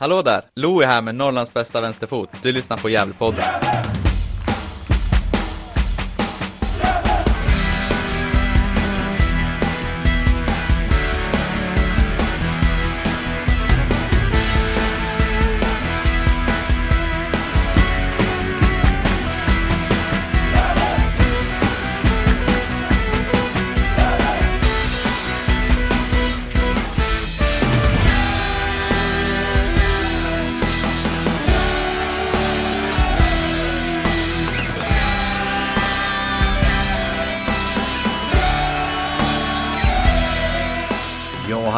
Hallå där! Lo är här med Norrlands bästa vänsterfot. Du lyssnar på Gävlepodden.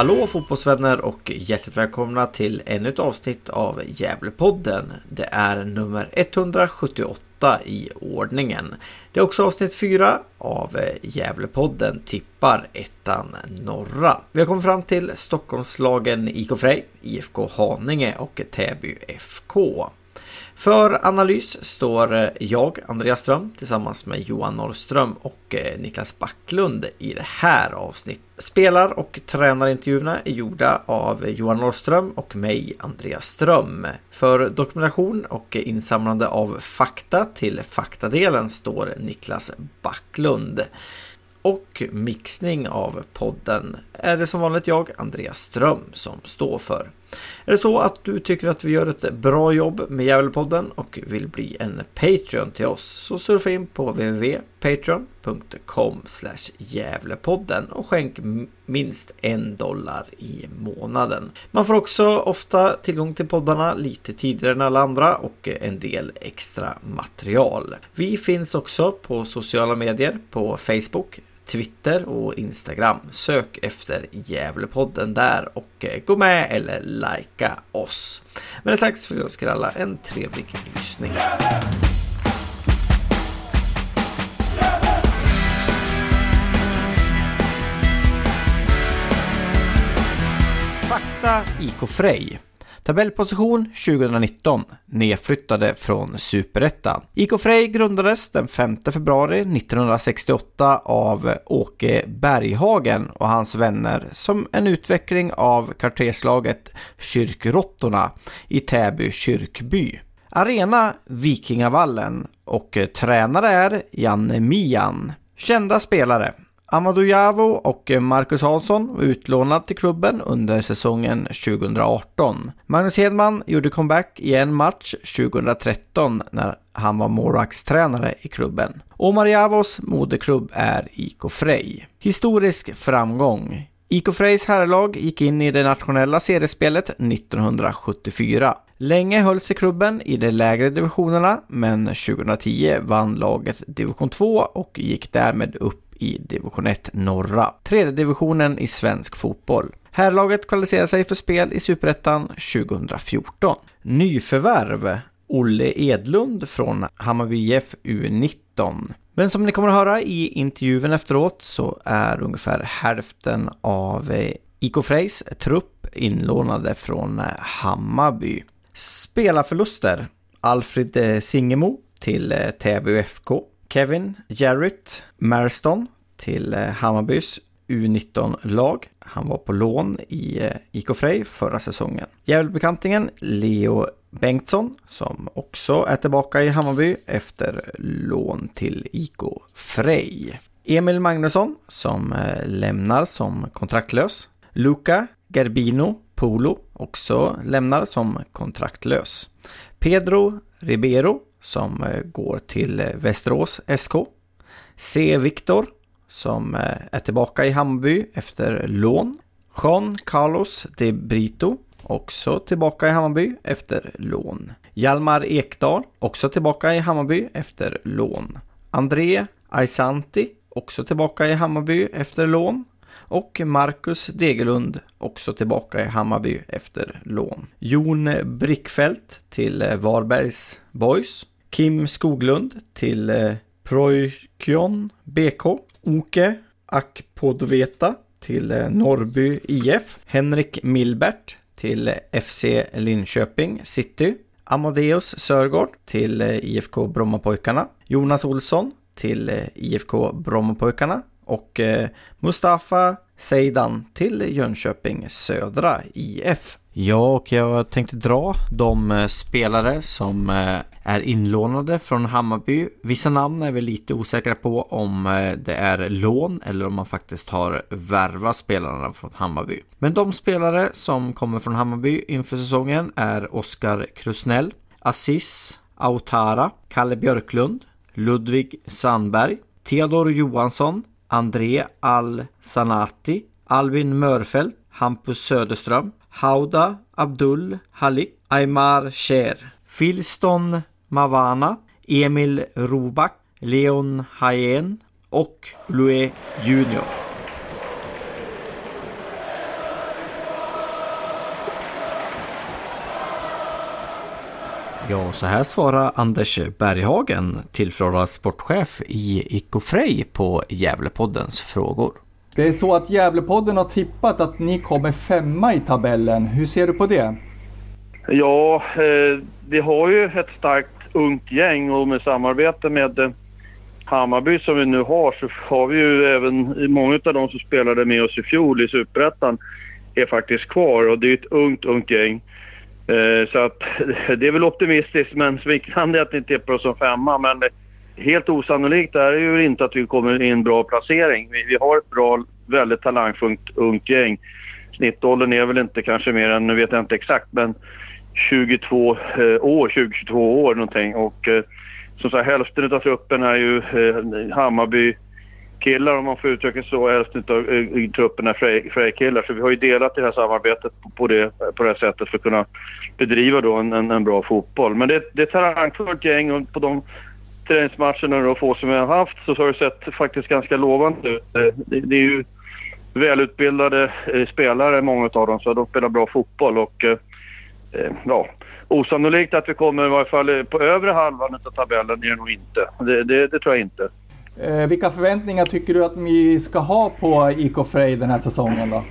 Hallå fotbollsvänner och hjärtligt välkomna till ännu ett avsnitt av Gävlepodden. Det är nummer 178 i ordningen. Det är också avsnitt 4 av Gävlepodden tippar ettan norra. Vi har kommit fram till Stockholmslagen IK Frej, IFK Haninge och Täby FK. För analys står eh, jag, Andreas Ström, tillsammans med Johan Norrström och eh, Niklas Backlund i det här avsnittet. Spelar och tränarintervjuerna är gjorda av Johan Norrström och mig, Andreas Ström. För dokumentation och insamlande av fakta till faktadelen står Niklas Backlund. Och mixning av podden är det som vanligt jag, Andreas Ström, som står för. Är det så att du tycker att vi gör ett bra jobb med Gävlepodden och vill bli en Patreon till oss så surfa in på www.patreon.com Gävlepodden och skänk minst en dollar i månaden. Man får också ofta tillgång till poddarna lite tidigare än alla andra och en del extra material. Vi finns också på sociala medier på Facebook, Twitter och Instagram. Sök efter Gävlepodden där och eh, gå med eller likea oss. Med det sagt så vill jag önska alla en trevlig lyssning. Fakta IK Frej Tabellposition 2019, nedflyttade från Superettan. IK Frej grundades den 5 februari 1968 av Åke Berghagen och hans vänner som en utveckling av kvarterslaget Kyrkrottorna i Täby kyrkby. Arena Vikingavallen och tränare är Janne Mian. Kända spelare Amadou Javo och eh, Marcus Hansson var utlånad till klubben under säsongen 2018. Magnus Hedman gjorde comeback i en match 2013 när han var målvaktstränare i klubben. Omar Javos moderklubb är IK Frej. Historisk framgång. IK Frejs herrlag gick in i det nationella seriespelet 1974. Länge höll sig klubben i de lägre divisionerna, men 2010 vann laget division 2 och gick därmed upp i division 1 norra, tredje divisionen i svensk fotboll. Herrlaget kvalificerade sig för spel i Superettan 2014. Nyförvärv Olle Edlund från Hammarby IF U19. Men som ni kommer att höra i intervjun efteråt så är ungefär hälften av eh, IK Frejs trupp inlånade från eh, Hammarby. Spelarförluster. Alfred eh, Singemo till Täby FK. Kevin Jarrett Marston till eh, Hammarbys U19-lag. Han var på lån i eh, IK Frej förra säsongen. Gävlebekantingen Leo Bengtsson som också är tillbaka i Hammarby efter lån till IK Frej. Emil Magnusson som eh, lämnar som kontraktlös. Luca Gerbino Polo också lämnar som kontraktlös. Pedro Ribeiro som eh, går till eh, Västerås SK. C. Viktor som eh, är tillbaka i Hammarby efter lån. Jean Carlos de Brito också tillbaka i Hammarby efter lån. Hjalmar Ekdal också tillbaka i Hammarby efter lån. André Aisanti också tillbaka i Hammarby efter lån. Och Marcus Degerlund också tillbaka i Hammarby efter lån. Jon Brickfeldt till Varbergs Boys. Kim Skoglund till eh, Projkjon BK. Oke Akpodveta till eh, Norrby IF. Henrik Milbert till eh, FC Linköping City. Amadeus Sörgård till eh, IFK Brommapojkarna. Jonas Olsson till eh, IFK Brommapojkarna. Och eh, Mustafa Seidan till eh, Jönköping Södra IF. Ja, och jag tänkte dra de eh, spelare som eh, är inlånade från Hammarby. Vissa namn är vi lite osäkra på om eh, det är lån eller om man faktiskt har värvat spelarna från Hammarby. Men de spelare som kommer från Hammarby inför säsongen är Oskar Krusnell, Assis Autara, Kalle Björklund, Ludvig Sandberg, Theodor Johansson, André Al-Sanati, Albin Mörfelt, Hampus Söderström, Hauda Abdul Halik, Aymar Sher, Filston Mavana, Emil Robak, Leon Hayen och Louis Junior. Ja, så här svarar Anders Berghagen, tillförordnad sportchef i IK Frej på Gävlepoddens frågor. Det är så att Gävlepodden har tippat att ni kommer femma i tabellen. Hur ser du på det? Ja, eh, vi har ju ett starkt ungt gäng och med samarbete med eh, Hammarby som vi nu har så har vi ju även många av de som spelade med oss i fjol i Superettan är faktiskt kvar och det är ett ungt, ungt gäng. Eh, så att det är väl optimistiskt men smickrande att ni tippar oss som femma men helt osannolikt är det ju inte att vi kommer i en bra placering. Vi, vi har ett bra, väldigt talangfullt ungt gäng. Snittåldern är väl inte kanske mer än, nu vet jag inte exakt, men 22 eh, år, 20-22 år någonting. Och eh, som sagt, hälften av truppen är ju eh, Hammarby killar om man får uttrycka så. Hälften av eh, truppen är Frej-killar. Så vi har ju delat det här samarbetet på, på, det, på det här sättet för att kunna bedriva då en, en, en bra fotboll. Men det, det är ett talangfullt gäng och på de träningsmatcherna då få som vi har haft så har det sett faktiskt ganska lovande ut. Det, det är ju välutbildade eh, spelare, många av dem, så de spelar bra fotboll och eh, eh, ja, osannolikt att vi kommer i varje fall på övre halvan av tabellen är det nog inte. Det, det, det tror jag inte. Eh, vilka förväntningar tycker du att vi ska ha på IK Frej den här säsongen då?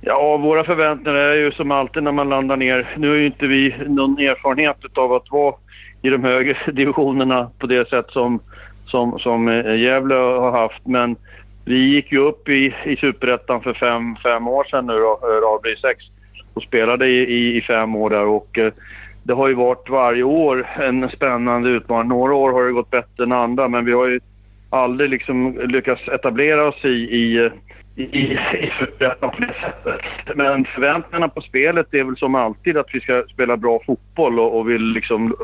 Ja, våra förväntningar är ju som alltid när man landar ner. Nu har ju inte vi någon erfarenhet av att vara i de högre divisionerna på det sätt som, som, som eh, Gävle har haft. Men vi gick ju upp i, i Superettan för fem, fem år sedan nu då, eh, Rabri 6 och spelade i, i, i, fem år där och eh, det har ju varit varje år en spännande utmaning. Några år har det gått bättre än andra men vi har ju aldrig liksom lyckats etablera oss i, i eh, i, i Superettan på det sättet. Men förväntningarna på spelet är väl som alltid att vi ska spela bra fotboll och, och vill liksom...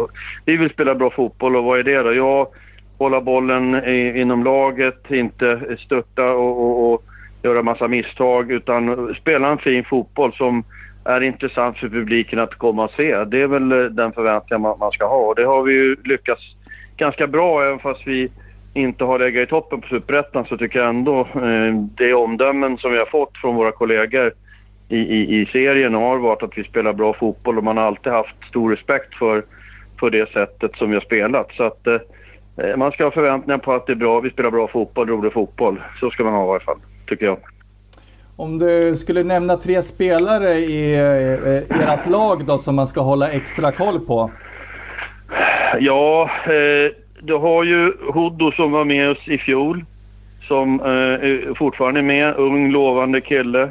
Vi vill spela bra fotboll och vad är det då? Ja, hålla bollen i, inom laget, inte stötta och, och, och göra massa misstag utan spela en fin fotboll som är intressant för publiken att komma och se. Det är väl den förväntan man, man ska ha och det har vi ju lyckats ganska bra även fast vi inte har legat i toppen på Superettan så tycker jag ändå eh, det omdömen som vi har fått från våra kollegor i, i, i serien har varit att vi spelar bra fotboll och man har alltid haft stor respekt för, för det sättet som vi har spelat. Så att eh, man ska ha förväntningar på att det är bra, vi spelar bra fotboll, rolig fotboll. Så ska man ha i varje fall, tycker jag. Om du skulle nämna tre spelare i eh, ert lag då som man ska hålla extra koll på? Ja, eh, du har ju Hoddo som var med oss i fjol. Som eh, fortfarande är med. Ung, lovande kille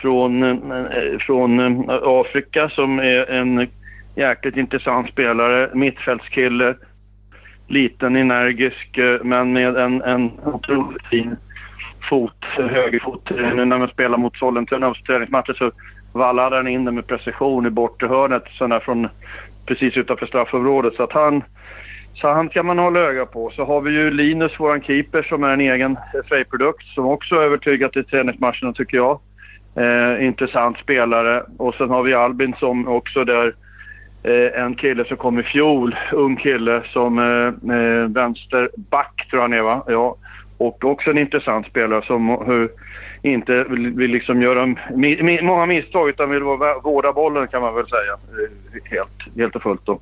från, eh, från eh, Afrika som är en jäkligt intressant spelare. Mittfältskille. Liten, energisk, eh, men med en, en otroligt fin fot, högerfot. Nu när man spelar mot Sollentuna på träningsmatcher så vallar han in den med precision i bortre hörnet, sådär från precis utanför straffområdet. Så att han så han kan man hålla öga på. Så har vi ju Linus, vår keeper, som är en egen Frej-produkt som också övertygat i träningsmatcherna tycker jag. Eh, intressant spelare. Och sen har vi Albin som också där eh, en kille som kom i fjol, ung kille som eh, eh vänsterback tror jag han är va? Ja. Och också en intressant spelare som hur, inte vill, vill liksom göra mi, mi, många misstag utan vill vårda bollen kan man väl säga. Eh, helt, helt och fullt då.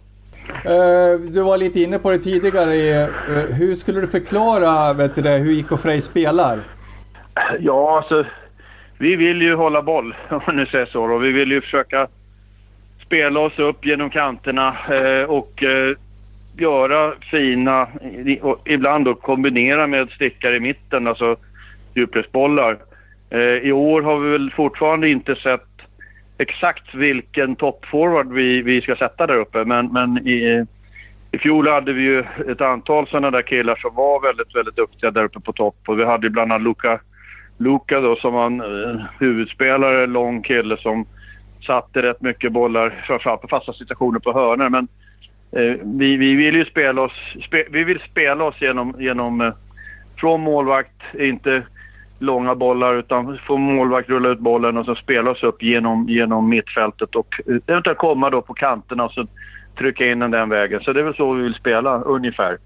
Eh, du var lite inne på det tidigare. Eh, hur skulle du förklara vet du hur IK Frej spelar? Ja, alltså vi vill ju hålla boll om man nu säger så. Då. Vi vill ju försöka spela oss upp genom kanterna eh, och göra fina, ibland då kombinera med stickar i mitten, alltså djupledsbollar. I år har vi väl fortfarande inte sett exakt vilken toppforward vi, vi ska sätta där uppe. Men, men i, i fjol hade vi ju ett antal sådana där killar som var väldigt, väldigt duktiga där uppe på topp. Och vi hade bland annat Luka, Luka då som var en eh, huvudspelare, lång kille som satte rätt mycket bollar, framförallt på fasta situationer på hörnor. Men eh, vi, vi vill ju spela oss, spe, vi vill spela oss genom, genom eh, från målvakt, inte långa bollar utan få målvakt rulla ut bollen och så spela oss upp genom, genom mittfältet och eventuellt komma då på kanterna och så trycka in den den vägen. Så det är väl så vi vill spela ungefär.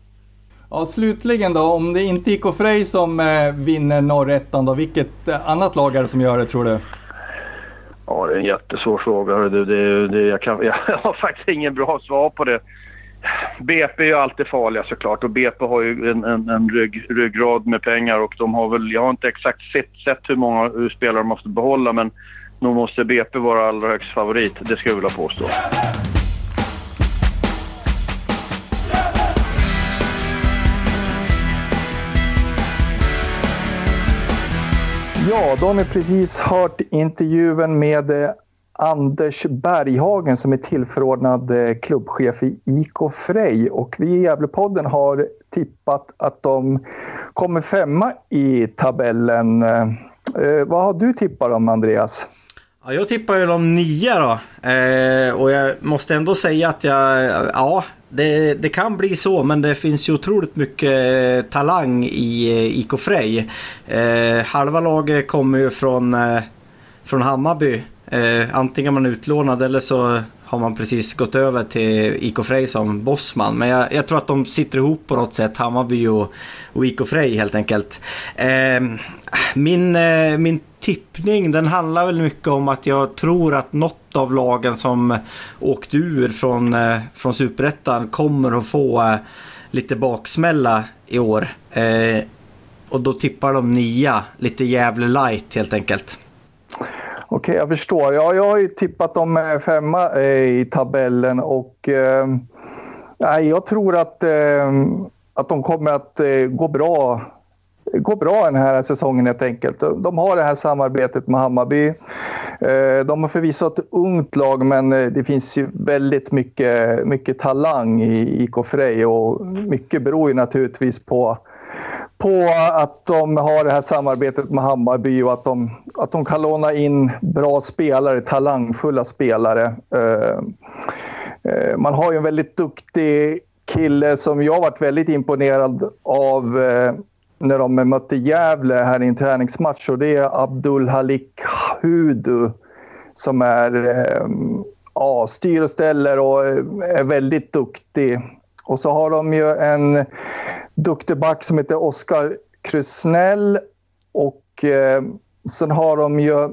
Ja, slutligen då, om det inte är IK Frej som eh, vinner norrettan då, vilket eh, annat lag är det som gör det tror du? Ja, det är en jättesvår fråga. Det, det, det, jag, kan, jag har faktiskt ingen bra svar på det. BP är ju alltid farliga såklart och BP har ju en, en, en rygg, ryggrad med pengar och de har väl, jag har inte exakt sett, sett hur många spelare de måste behålla men nog måste BP vara allra högst favorit, det skulle jag vilja påstå. Ja, då har ni precis hört intervjun med eh, Anders Berghagen som är tillförordnad eh, klubbchef i IK Frej. Och vi i Gävlepodden har tippat att de kommer femma i tabellen. Eh, eh vad har du tippat om Andreas? Ja, jag tippar ju de nia då. Eh, och jag måste ändå säga att jag, ja, det, det, kan bli så men det finns ju otroligt mycket eh, talang i IK Frej. Eh, halva laget kommer ju från, eh, från Hammarby. Eh, antingen man är utlånad eller så har man precis gått över till IK Frej som bossman. Men jag, jag, tror att de sitter ihop på något sätt, Hammarby och, och IK Frej helt enkelt. Eh, min, eh, min tippning den handlar väl mycket om att jag tror att något av lagen som åkte ur från, eh, från Superettan kommer att få eh, lite baksmälla i år. Eh, och då tippar de nia, lite jävla light helt enkelt. Okej, okay, jag förstår. Ja, jag har ju tippat dem eh, femma eh, i tabellen och eh, jag tror att, eh, att de kommer att eh, gå bra gå bra den här säsongen helt enkelt. De har det här samarbetet med Hammarby. Eh, de har förvisso ett ungt lag men eh, det finns ju väldigt mycket, mycket talang i IK Frej och mycket beror ju naturligtvis på på att de har det här samarbetet med Hammarby och att de, att de kan låna in bra spelare, talangfulla spelare. Eh, eh, man har ju en väldigt duktig kille som jag varit väldigt imponerad av eh, när de mötte Gävle här i en träningsmatch och det är Abdul Halik Hudu som är ja, styr och ställer och är väldigt duktig. Och så har de ju en duktig back som heter Oskar Krusnell och eh, sen har de ju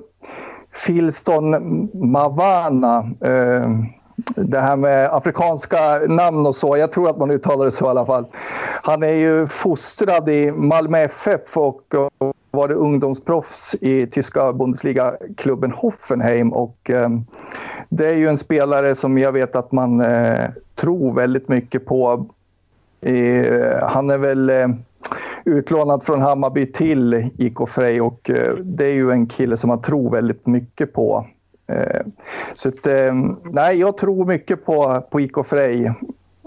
Filston Mavana. Eh, det här med afrikanska namn och så. Jag tror att man uttalar det så i alla fall. Han är ju fostrad i Malmö FF och var ungdomsproffs i tyska Bundesliga-klubben Hoffenheim. Och, eh, det är ju en spelare som jag vet att man eh, tror väldigt mycket på. Eh, han är väl eh, utlånad från Hammarby till IK Frej och eh, det är ju en kille som man tror väldigt mycket på. Eh, så att, eh, nej, jag tror mycket på, på IK Frej.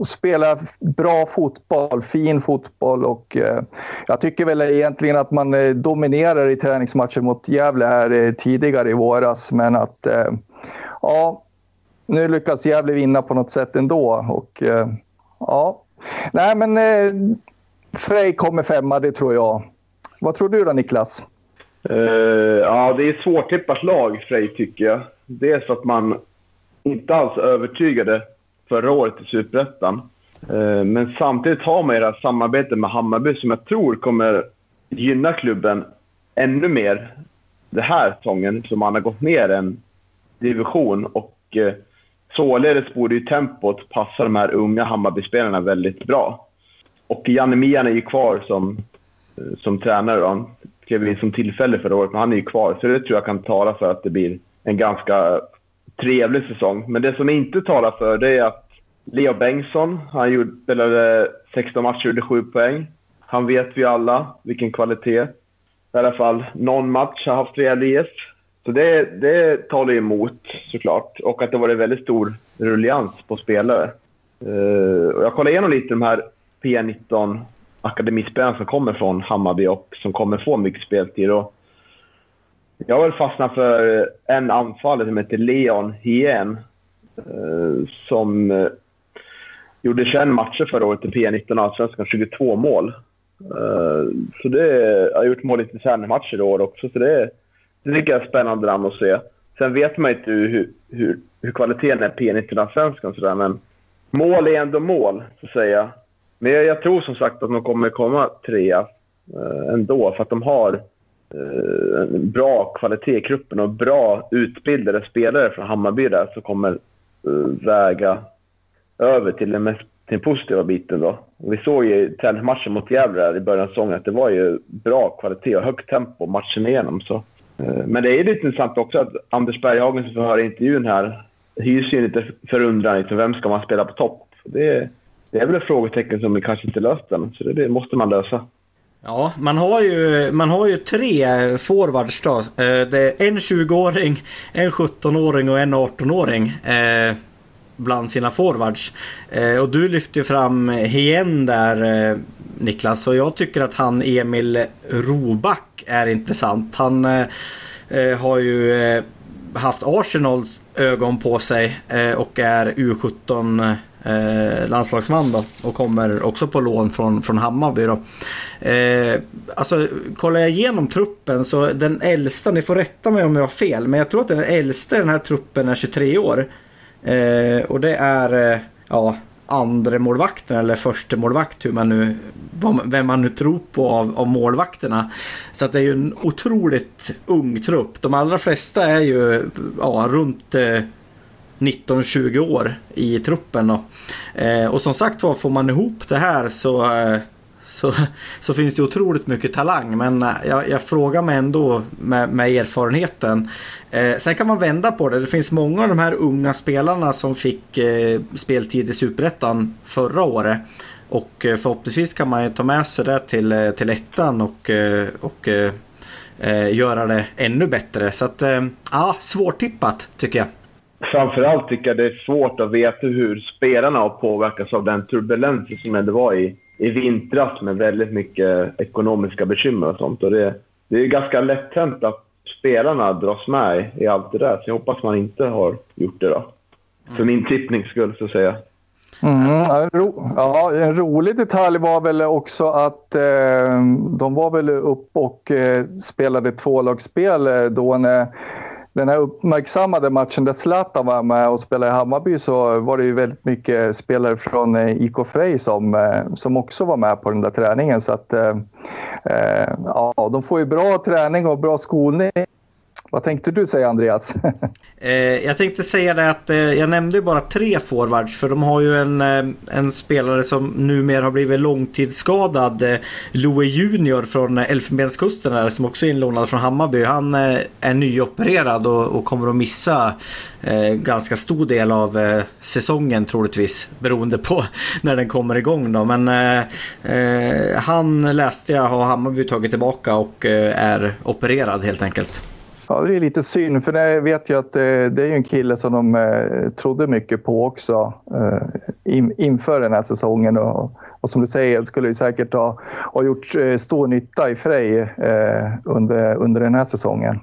Spela bra fotboll, fin fotboll och eh, jag tycker väl egentligen att man eh, dominerar i träningsmatchen mot Gävle här eh, tidigare i våras men att eh, ja, nu lyckas Gävle vinna på något sätt ändå och eh, ja. Nej men eh, Frej kommer femma, det tror jag. Vad tror du då Niklas? Uh, ja, det är svårtippat lag, Frej, tycker jag. Dels att man inte alls övertygade förra året i Superettan. Uh, men samtidigt har man ju det här samarbetet med Hammarby som jag tror kommer gynna klubben ännu mer den här säsongen, som man har gått ner en division. Och eh, således borde ju tempot passa de här unga Hammarbyspelarna väldigt bra. Och Janne Mian är ju kvar som, eh, som tränare. Då klev in som tillfälle förra året, men han är ju kvar. Så det tror jag kan tala för att det blir en ganska trevlig säsong. Men det som inte talar för det är att Leo Bengtsson, han gjorde, spelade 16 matcher, och gjorde 7 poäng. Han vet vi alla vilken kvalitet. I alla fall någon match har haft Real IF. Så det, det talar emot såklart. Och att det varit väldigt stor rullians på spelare. Uh, och jag kollade igenom lite de här P19 akademispelarna som kommer från Hammarby och som kommer få mycket speltid. Och jag har väl fastnat för en anfallare som heter Leon Hien. Uh, som uh, gjorde 21 matcher förra året i P19 Allsvenskan, 22 mål. så det, Jag har gjort mål i matcher i år också, så det, det tycker jag är spännande namn att se. Sen vet man inte hur, hur, hur kvaliteten är på P19-svenskan sådär, men mål är ändå mål, så att säga. Men jag, jag, tror som sagt att de kommer komma trea eh, ändå, för att de har eh, en bra kvalitet i gruppen och bra utbildade spelare från Hammarby där som kommer eh, väga över till den, mest, till den positiva biten. Då. Och vi såg ju i träningsmatchen mot Gävle i början av säsongen att det var ju bra kvalitet och högt tempo matchen igenom. Så Eh, men det är lite intressant också att Anders Berghagen som får höra intervjun här hyser ju lite förundran. Liksom, vem ska man spela på topp? Det, det är väl ett frågetecken som vi kanske inte löst än, så det, det, måste man lösa. Ja, man har ju, man har ju tre forwards då. Eh, det är en 20-åring, en 17-åring och en 18-åring. Bland sina forwards. Eh, och du lyfter fram Hien där eh, Niklas. Och jag tycker att han Emil Roback är intressant. Han eh, eh har ju haft Arsenals ögon på sig och är U17 eh, landslagsman då, och kommer också på lån från, från Hammarby. Då. Eh, alltså, kollar jag igenom truppen så den äldsta, ni får rätta mig om jag har fel, men jag tror att den äldsta i den här truppen är 23 år. Eh, och det är, eh, ja, andra målvakten eller första målvakt hur man nu, vem man nu tror på av, av målvakterna. Så att det är ju en otroligt ung trupp. De allra flesta är ju ja, runt eh, 19-20 år i truppen. Då. Eh, och som sagt var, får man ihop det här så eh, så, så finns det otroligt mycket talang. Men eh, jag, jag frågar mig ändå med, med erfarenheten. Eh, sen kan man vända på det. Det finns många av de här unga spelarna som fick eh, speltid i Superettan förra året. Och eh, förhoppningsvis kan man ta med sig det till, eh, till ettan och, eh, och eh, göra det ännu bättre. Så att, ja, svårtippat tycker jag. Framförallt tycker jag det är svårt att veta hur spelarna har påverkats av den turbulensen som det var i i vintras med väldigt mycket ekonomiska bekymmer och sånt. Och det, det är ganska lätt hänt att spelarna dras med i allt det där. Så jag hoppas man inte har gjort det då. För min tippnings skull, så att säga. Mm, ja, en rolig detalj var väl också att eh, de var väl upp och eh, spelade tvålagsspel eh, då när den här uppmärksammade matchen där Zlatan var med och spelade i Hammarby så var det ju väldigt mycket spelare från eh, IK Frej som, eh, som också var med på den där träningen. Så att, eh, eh ja, de får ju bra träning och bra skolning vad tänkte du säga Andreas? eh, jag tänkte säga det att eh, jag nämnde bara tre forwards för de har ju en, eh, en spelare som numera har blivit långtidsskadad. Eh, Louis Junior från Elfenbenskusten där, som också är inlånad från Hammarby. Han eh, är nyopererad och, och kommer att missa eh, ganska stor del av eh, säsongen troligtvis beroende på när den kommer igång då. Men eh, eh, han läste jag har Hammarby tagit tillbaka och eh, är opererad helt enkelt. Ja, det är lite synd, för jag vet ju att det, det är en kille som de eh, trodde mycket på också eh, in, inför den här säsongen. Och, och som du säger skulle ju säkert ha, ha gjort eh, stor nytta i Frej eh, under, under den här säsongen.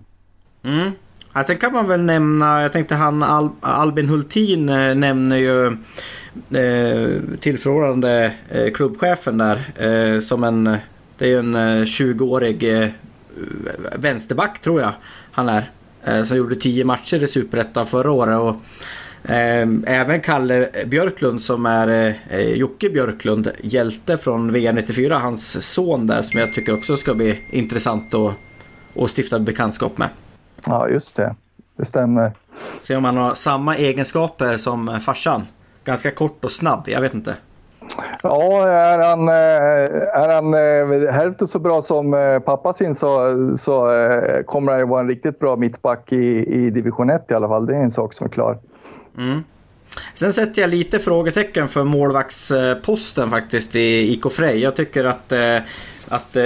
Mm. Ja, sen kan man väl nämna, jag tänkte han Al, Albin Hultin eh, nämner ju eh, tillförordnande klubbchefen där som en, det är ju en 20-årig vänsterback tror jag han är. Eh, som gjorde 10 matcher i Superettan förra året. Och, eh, även Kalle Björklund som är eh, Jocke Björklund, hjälte från VM94, hans son där som jag tycker också ska bli intressant att, att stifta bekantskap med. Ja, just det. Det stämmer. Se om han har samma egenskaper som farsan. Ganska kort och snabb, jag vet inte. Ja, är han, eh, är han eh, hälften så bra som eh, pappa sin så, så kommer han ju vara en riktigt bra mittback i, i division 1 i alla fall. Det är en sak som är klar. Mm. Sen sätter jag lite frågetecken för målvaktsposten faktiskt i IK Frej. Jag tycker att, att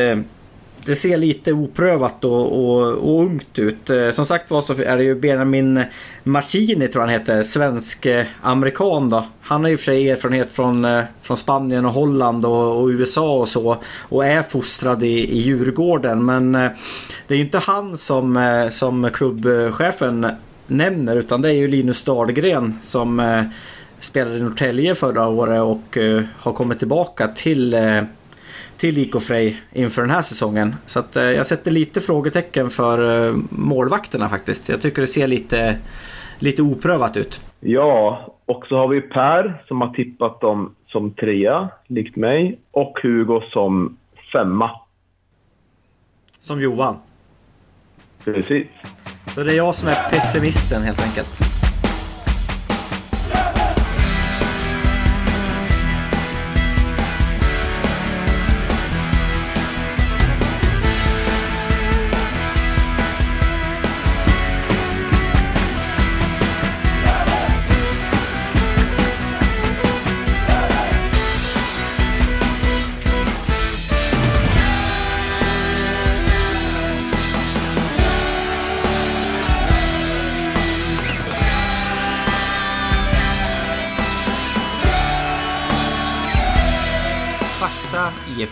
det ser lite oprövat och, och, och ungt ut. Eh, som sagt var så är det ju Benjamin Maschini tror han heter. Svensk-amerikan eh, då. Han har ju för sig erfarenhet från, eh, från Spanien och Holland och, och, USA och så. Och är fostrad i, i Djurgården. Men det är ju inte han som, som klubbchefen nämner. Utan det är ju Linus Dahlgren som spelade i Norrtälje förra året och har kommit tillbaka till till IK Frej inför den här säsongen. Så att, eh, jag sätter lite frågetecken för eh, målvakterna faktiskt. Jag tycker det ser lite, lite oprövat ut. Ja, och så har vi Per som har tippat dem som trea, likt mig. Och Hugo som femma. Som Johan? Precis. Så det är jag som är pessimisten helt enkelt.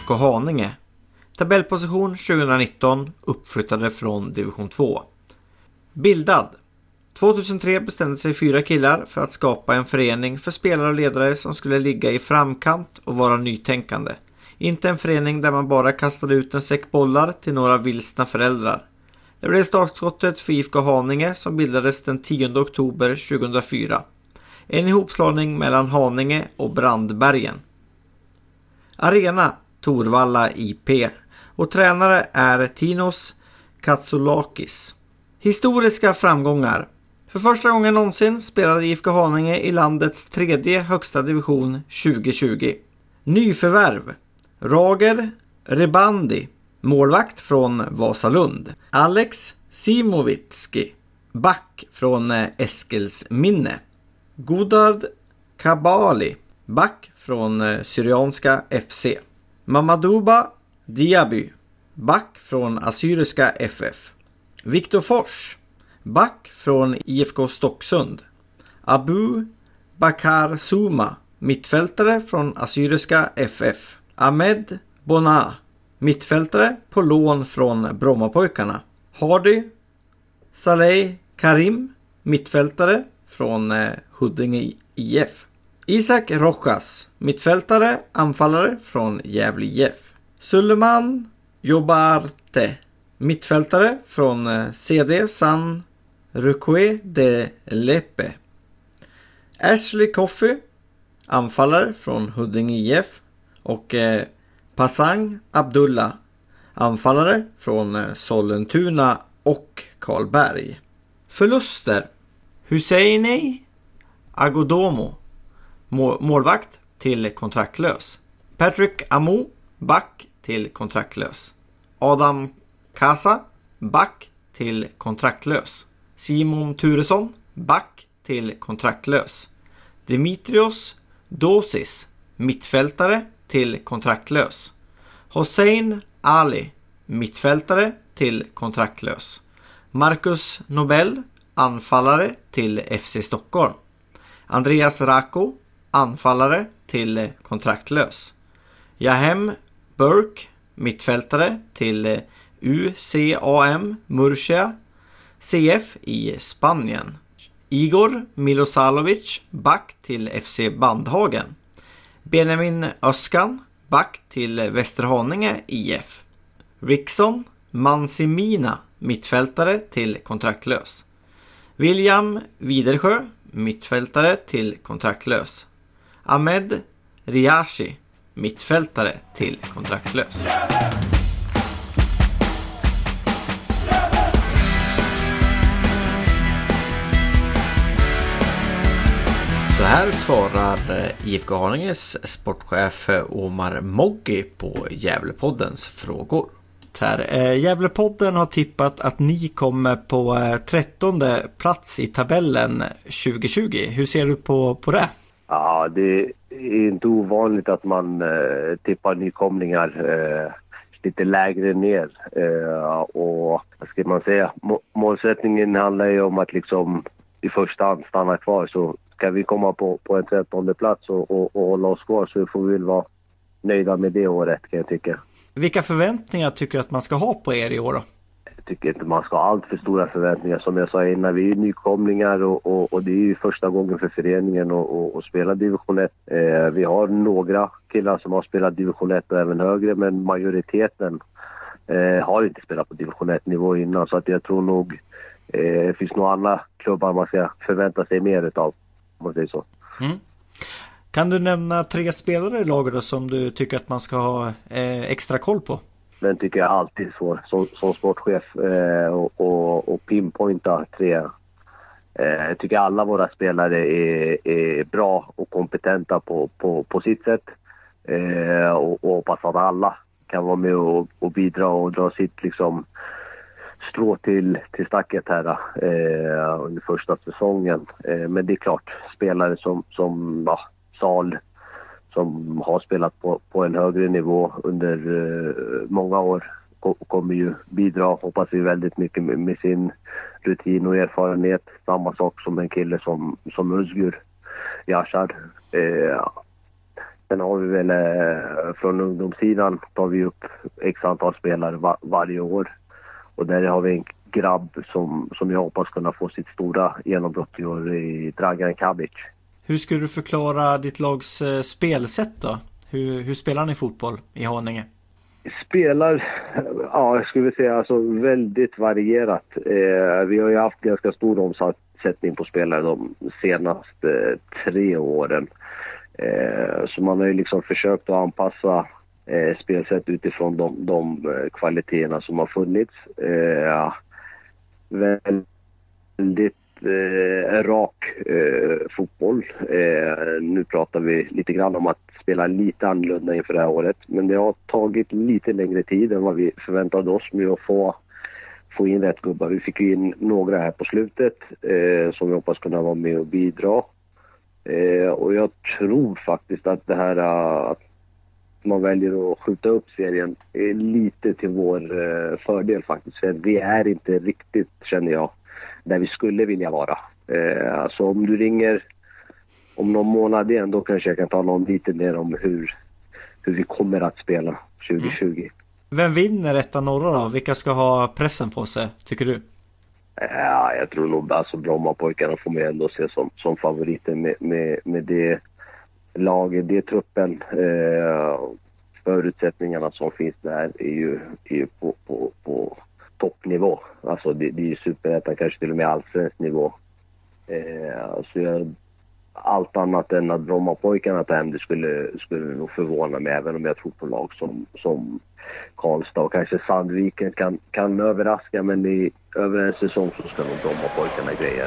IFK Haninge. Tabellposition 2019 uppflyttade från division 2. Bildad. 2003 bestämde sig fyra killar för att skapa en förening för spelare och ledare som skulle ligga i framkant och vara nytänkande. Inte en förening där man bara kastade ut en säck bollar till några vilsna föräldrar. Det blev startskottet för IFK Haninge som bildades den 10 oktober 2004. En ihopslagning mellan Haninge och Brandbergen. Arena Torvalla IP och tränare är Tinos Katsoulakis. Historiska framgångar. För första gången någonsin spelade IFK Haninge i landets tredje högsta division 2020. Nyförvärv. Rager Rebandi, målvakt från Vasalund. Alex Simovitski, back från Eskilsminne. Godard Kabali, back från Syrianska FC. Mamadouba Diaby, back från Assyriska FF. Viktor Fors, back från IFK Stocksund. Abu Bakar Suma, mittfältare från Assyriska FF. Ahmed Bona, mittfältare på lån från Brommapojkarna. Hardy Saleh Karim, mittfältare från eh, Huddinge IF. Isak Rojas, mittfältare, anfallare från Gävle IF. Suleman Jobarte, mittfältare från eh, CD San Ruque de Lepe. Ashley Coffey, anfallare från Huddinge IF. Och eh, Passang Abdullah, anfallare från eh, Sollentuna och Karlberg. Förluster. Husseini Agodomo målvakt till kontraktlös. Patrick Amo, back till kontraktlös. Adam Kasa, back till kontraktlös. Simon Turesson, back till kontraktlös. Dimitrios Dosis, mittfältare till kontraktlös. Hossein Ali, mittfältare till kontraktlös. Marcus Nobel, anfallare till FC Stockholm. Andreas Rako, anfallare till eh, kontraktlös. Jahem Burke, mittfältare till eh, UCAM Murcia CF i Spanien. Igor Milosalovic, back till FC Bandhagen. Benjamin Öskan, back till eh, Västerhaninge IF. Rickson Mansimina, mittfältare till kontraktlös. William Widersjö, mittfältare till kontraktlös. Ahmed Riashi, mittfältare till kontraktlös. Så här svarar eh, IFK Haninges sportchef eh, Omar Moggi på Gävlepoddens frågor. Här. Eh, Gävlepodden har tippat att ni kommer på trettonde plats i tabellen 2020. Hur ser du på, på det? Ja, det är inte ovanligt att man eh, tippar nykomlingar eh, lite lägre ner. Eh, och vad ska man säga? målsättningen handlar ju om att liksom i första hand stanna kvar. Så ska vi komma på, på en trettonde plats och, och, och hålla oss kvar så får vi väl vara nöjda med det året kan jag tycka. Vilka förväntningar tycker du att man ska ha på er i år då? Jag tycker inte man ska ha allt för stora förväntningar. Som jag sa innan, vi är nykomlingar och, och, och det är ju första gången för föreningen att spela division 1. Eh, vi har några killar som har spelat division 1 och även högre, men majoriteten eh, har inte spelat på division 1-nivå innan. Så att jag tror nog eh, det finns nog andra klubbar man ska förvänta sig mer utav, om man säger så. Mm. Kan du nämna tre spelare i laget som du tycker att man ska ha eh, extra koll på? Den tycker jag alltid är svår som, som sportchef eh, och, och, och, pinpointa tre. Eh, jag tycker alla våra spelare är, är bra och kompetenta på, på, på sitt sätt. Eh, och, och hoppas att alla kan vara med och, och bidra och dra sitt liksom, strå till, till stacket här eh, under första säsongen. Eh, men det är klart, spelare som, som ja, Sal som har spelat på, på en högre nivå under uh, många år kommer ju bidra, hoppas vi, väldigt mycket med, med, sin rutin och erfarenhet. Samma sak som en kille som, som Özgur Yashar. Eh, sen har vi väl eh, från ungdomssidan tar vi upp x antal spelare var, varje år. Och där har vi en grabb som, som jag hoppas kunna få sitt stora genombrott i år i Dragan Kabic. Hur skulle du förklara ditt lags eh, spelsätt då? Hur, hur spelar ni fotboll i Haninge? Spelar, ja jag skulle säga alltså väldigt varierat. Eh, vi har ju haft ganska stor omsättning på spelare de senaste eh, tre åren. Eh, så man har ju liksom försökt att anpassa eh, spelsätt utifrån de, de eh, kvaliteterna som har funnits. Eh, väldigt eh, rak eh, fotboll. Eh, nu pratar vi lite grann om att spela lite annorlunda inför det här året. Men det har tagit lite längre tid än vad vi förväntade oss med att få, få in rätt gubbar. Vi fick in några här på slutet eh, som vi hoppas kunna vara med och bidra. Eh, och jag tror faktiskt att det här eh, att man väljer att skjuta upp serien är lite till vår eh, fördel faktiskt. För vi är inte riktigt, känner jag, där vi skulle vilja vara. Eh, alltså om du ringer om någon månad igen, då kanske jag kan tala om lite mer om hur, hur vi kommer att spela 2020. Mm. Vem vinner detta norra då? Vilka ska ha pressen på sig, tycker du? Ja, jag tror nog alltså Brommapojkarna får man ändå se som, som favoriter med, med, med det laget, det truppen. Eh, förutsättningarna som finns där är ju, är ju på, på, på toppnivå. Alltså det, det är ju superettan, kanske till och med allsvensk nivå. Eh, alltså jag, allt annat än att Brommapojkarna tar hem det skulle, skulle nog förvåna mig även om jag tror på lag som, som Karlstad och kanske Sandviken kan, kan överraska men i, över en säsong så ska nog Brommapojkarna greja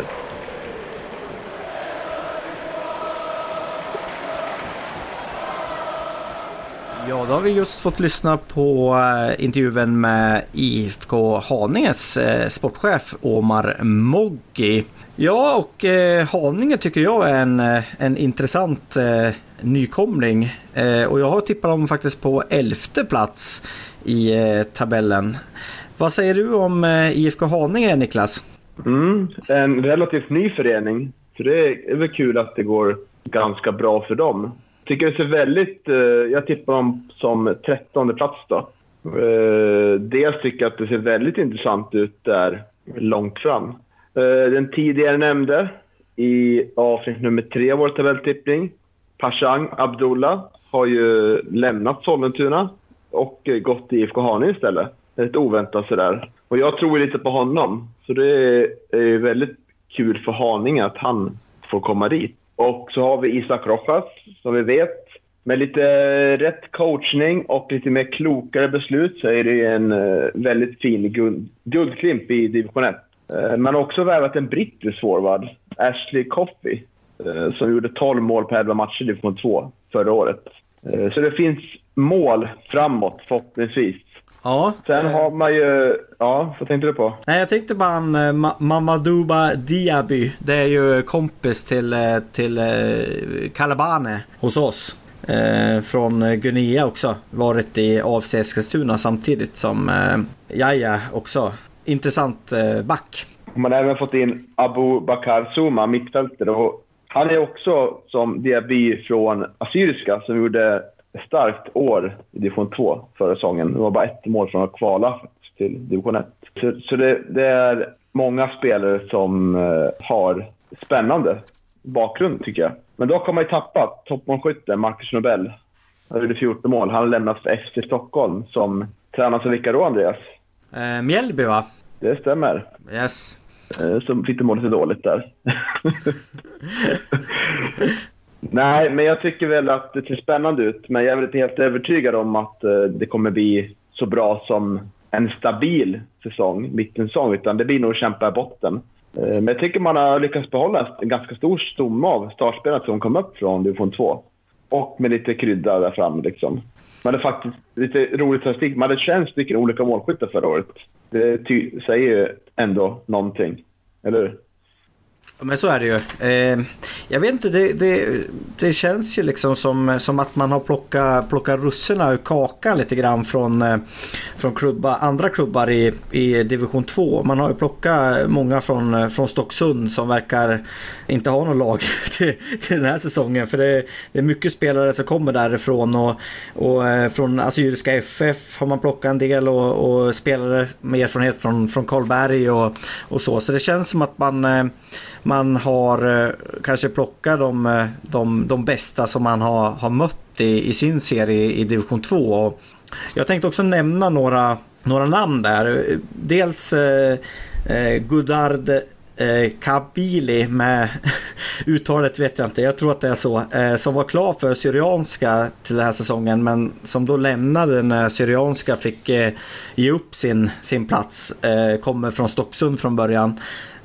Ja, då har vi just fått lyssna på eh, intervjun med IFK Haninges eh, sportchef Omar Moggi. Ja, och eh, Haninge tycker jag är en, eh, en intressant eh, nykomling. Eh, och jag har tippat dem faktiskt på elfte plats i tabellen. Vad säger du om IFK Haninge, Niklas? Mm, en relativt ny förening. Så det är väl kul att det går ganska bra för dem tycker det ser väldigt... Eh, jag tippar dem som trettonde plats då. Eh, dels tycker jag att det ser väldigt intressant ut där långt fram. Eh, den tidigare nämnde i avsnitt nummer tre av vår tabelltippning, Pashang Abdullah, har ju lämnat Sollentuna och eh, gått till IFK Haninge istället. Lite oväntat sådär. Och jag tror lite på honom. Så det är väldigt kul för Haninge att han får komma dit. Och så har vi Isak Rojas, som vi vet. Med lite rätt coachning och lite mer klokare beslut så är det en eh, väldigt fin guld, guldklimp i division 1. Man har också värvat en brittisk forward, Ashley Coffey, eh, som gjorde 12 mål på 11 matcher i division 2 förra året. Eh, så det finns mål framåt förhoppningsvis. Ja. Sen har man ju... Ja, vad tänkte du på? Nej, jag tänkte på han eh, Mamadouba Diaby. Det är ju kompis till, eh, till eh, Kalabane hos oss. eh, från Guinea också. Varit i AFC Eskilstuna samtidigt som eh, Jaja också. Intressant eh, back. Man har även fått in Abu Bakar Zuma, mittfältare. Han är också som Diaby från Assyriska som gjorde starkt år i division 2 förra säsongen. Det var bara ett mål från att kvala till division 1. Så, så det, det, är många spelare som uh, har spännande bakgrund tycker jag. Men dock har man ju tappat toppmålskytten Marcus Nobel. Han gjorde 14 mål. Han har lämnat för FC Stockholm som tränas av vilka då Andreas? Eh, Mjällby va? Det stämmer. Yes. Eh, så fick det må lite dåligt där. Nej, men jag tycker väl att det ser spännande ut. Men jag är väl inte helt övertygad om att eh, det kommer bli så bra som en stabil säsong, mittensäsong, utan det blir nog att kämpa i botten. Eh, men jag tycker man har lyckats behålla en ganska stor stomme av startspelare som kom upp från division 2. Och med lite krydda där framme liksom. Man hade faktiskt lite rolig statistik. Man hade 21 stycken olika målskyttar förra året. Det säger ju ändå någonting. Eller hur? Ja, Men så är det ju. Eh, jag vet inte, det, det, det, känns ju liksom som, som att man har plockat, plockat russerna ur kakan lite grann från, eh, från klubba, andra klubbar i, i division 2. Man har ju plockat många från, eh, från Stocksund som verkar inte ha något lag till, till den här säsongen. För det, det är mycket spelare som kommer därifrån och, och eh, från Assyriska FF har man plockat en del och, och spelare med erfarenhet från, från Karlberg och, och så. Så det känns som att man eh, man har eh, kanske plockat de, eh, de, de bästa som man har, har mött i, i sin serie i division 2. Och jag tänkte också nämna några, några namn där. Dels eh, eh Godard eh, Kabili med uttalet vet jag inte, jag tror att det är så. Eh, som var klar för Syrianska till den här säsongen men som då lämnade när Syrianska fick eh, ge upp sin, sin plats. Eh, kommer från Stocksund från början.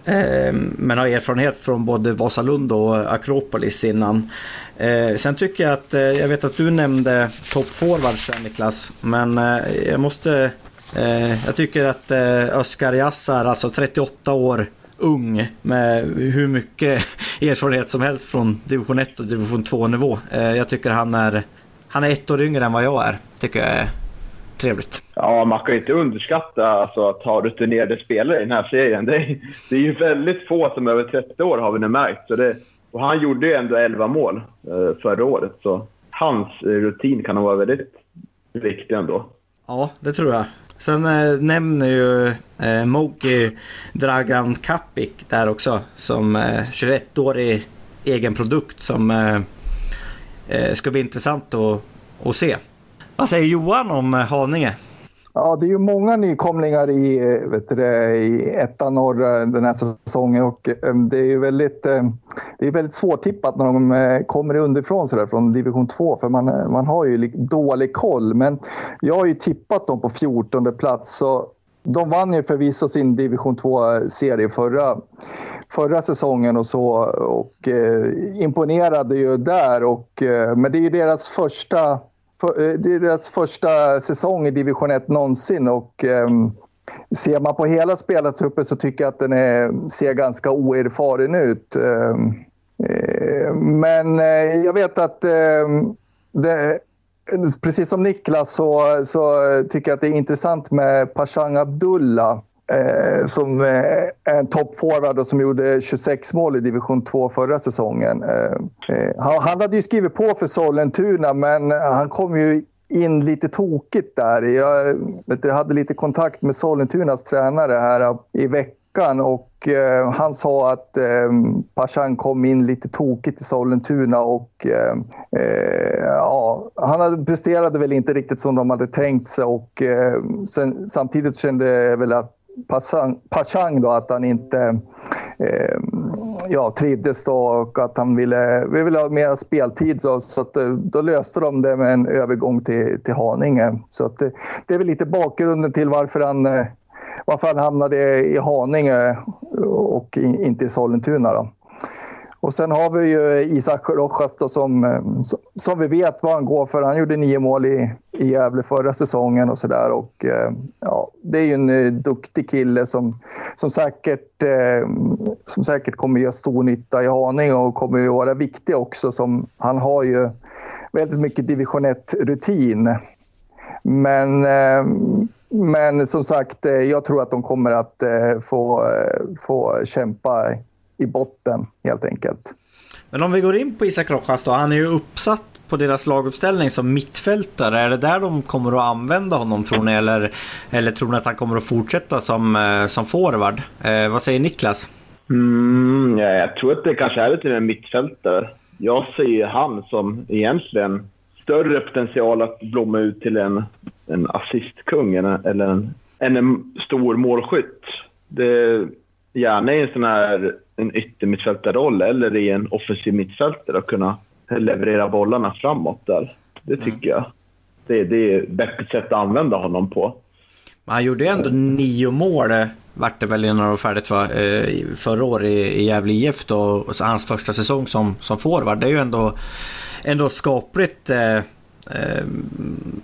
Ehm, men har erfarenhet från både Vasalund och Akropolis innan. Ehm, sen tycker jag att, eh, jag vet att du nämnde toppforwards Niklas, men eh, jag måste, eh, jag tycker att Öskar Yassar, alltså 38 år, ung med hur mycket erfarenhet som helst från division 1 och division 2 nivå. Jag tycker han är, han är ett år yngre än vad jag är. Tycker jag är trevligt. Ja, man kan inte underskatta alltså, att ha rutinerade spelare i den här serien. Det är, det är ju väldigt få som är över 30 år har vi nu märkt. Så det, och han gjorde ju ändå 11 mål eh, förra året, så hans rutin kan nog vara väldigt viktig ändå. Ja, det tror jag. Sen eh, nämner ju eh, Moki Dragan Kapik där också som eh, 21-årig egen produkt som eh, eh, ska bli intressant att, att se. Vad säger Johan om eh, Haninge? Ja, det är ju många nykomlingar i, eh, vet du, i ettan norra den här säsongen och ehm, det är ju väldigt, eh, det är väldigt svårtippat när de kommer underifrån så där, från division 2 för man, man har ju dålig koll. Men jag har ju tippat dem på 14 plats så de vann ju förvisso sin division 2-serie förra, förra säsongen och så och eh, imponerade ju där. Och, eh, men det är ju deras första för, eh, det är deras första säsong i division 1 någonsin och um, ser man på hela spelartruppen så tycker jag att den är, ser ganska oerfaren ut. Um, uh, men uh, jag vet att ehm, det, precis som Niklas så, så tycker jag att det är intressant med Pashang Abdullah eh, som är en toppforward och som gjorde 26 mål i division 2 förra säsongen. Eh, eh, han, han hade ju skrivit på för Sollentuna men han kom ju in lite tokigt där. Jag, vet, jag hade lite kontakt med Sollentunas tränare här i veckan och eh, han sa att eh, Pashan kom in lite tokigt i Sollentuna och eh, eh, ja, han presterade väl inte riktigt som de hade tänkt sig och eh, sen, samtidigt kände jag väl att Pachang då, att han inte eh, ja, trivdes då och att han ville, vi ville ha mer speltid. Så, så att, eh, då löste de det med en övergång till, till Haninge. Så att, eh, det, är väl lite bakgrunden till varför han, eh, varför han hamnade i Haninge och inte i Sollentuna. Då. Och sen har vi ju Isak Rojas då eh, som, som vi vet vad han går för. Han gjorde nio mål i, i Gävle förra säsongen och sådär. Eh, ja, det är ju en eh, duktig kille som, som, säkert, som säkert kommer göra stor nytta i Haninge och kommer ju vara viktig också. Som, han har ju väldigt mycket division 1-rutin. Men, men som sagt, jag tror att de kommer att få, få kämpa i botten helt enkelt. Men om vi går in på Isak Rojas då. Han är ju uppsatt på deras laguppställning som mittfältare. Är det där de kommer att använda honom tror ni? Eller, eller tror ni att han kommer att fortsätta som, eh, som forward? Eh, vad säger Niklas? Mm, ja, jag tror att det kanske är lite mer mittfältare. Jag ser han som egentligen större potential att blomma ut till en, en assistkung eller en, än en stor målskytt. Det, gärna i en sån här en yttermittfältarroll eller i en offensiv mittfältare att kunna leverera bollarna framåt där. Det tycker mm. jag. Det, det är ett bättre sätt att använda honom på. Han gjorde ju ändå nio mål, eh, vart det väl innan det var färdigt för, eh, förra året i, i Gävle IF då, hans första säsong som, som forward. Det är ju ändå, ändå skapligt eh, eh,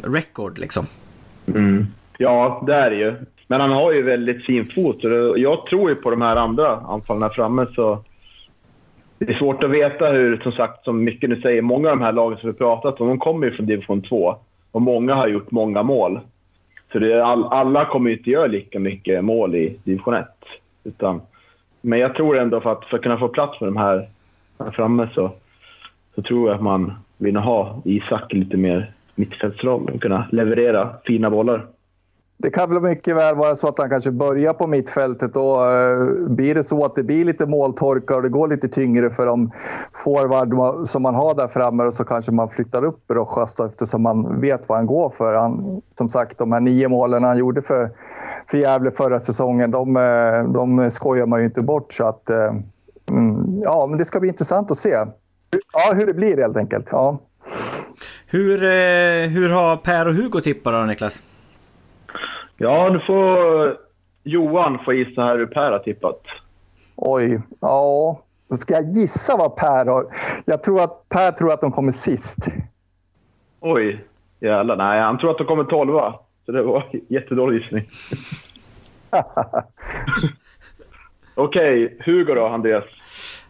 record liksom. Mm. Ja, det är det ju. Men han har ju väldigt fin fot och jag tror ju på de här andra anfallen här framme så det är svårt att veta hur, som sagt, som mycket nu säger, många av de här lagen som vi pratat om, de kommer ju från division 2 och många har gjort många mål. Så det är all, alla kommer ju inte göra lika mycket mål i division 1. Utan, men jag tror ändå för att, för att kunna få plats med de här, här framme så, så tror jag att man vill ha Isak lite mer mittfältsroll och kunna leverera fina bollar. Det kan väl mycket väl vara så att han kanske börjar på mittfältet och eh, blir det så att det blir lite måltorka och det går lite tyngre för de forward som man har där framme så kanske man flyttar upp Rojas eftersom man vet vad han går för. Han, som sagt, de här nio målen han gjorde för, för Gävle förra säsongen, de, eh, de skojar man ju inte bort. Så att, eh, mm, ja, men det ska bli intressant att se ja, hur det blir helt enkelt. Ja. Hur, hur har Per och Hugo tippat då, Niklas? Ja, nu får Johan få gissa här hur Per har tippat. Oj, ja. Då ska jag gissa vad Per har. Jag tror att Per tror att de kommer sist. Oj, jävlar. Nej, han tror att de kommer tolva. Så det var jättedålig gissning. Okej, okay, Hugo då, Andreas?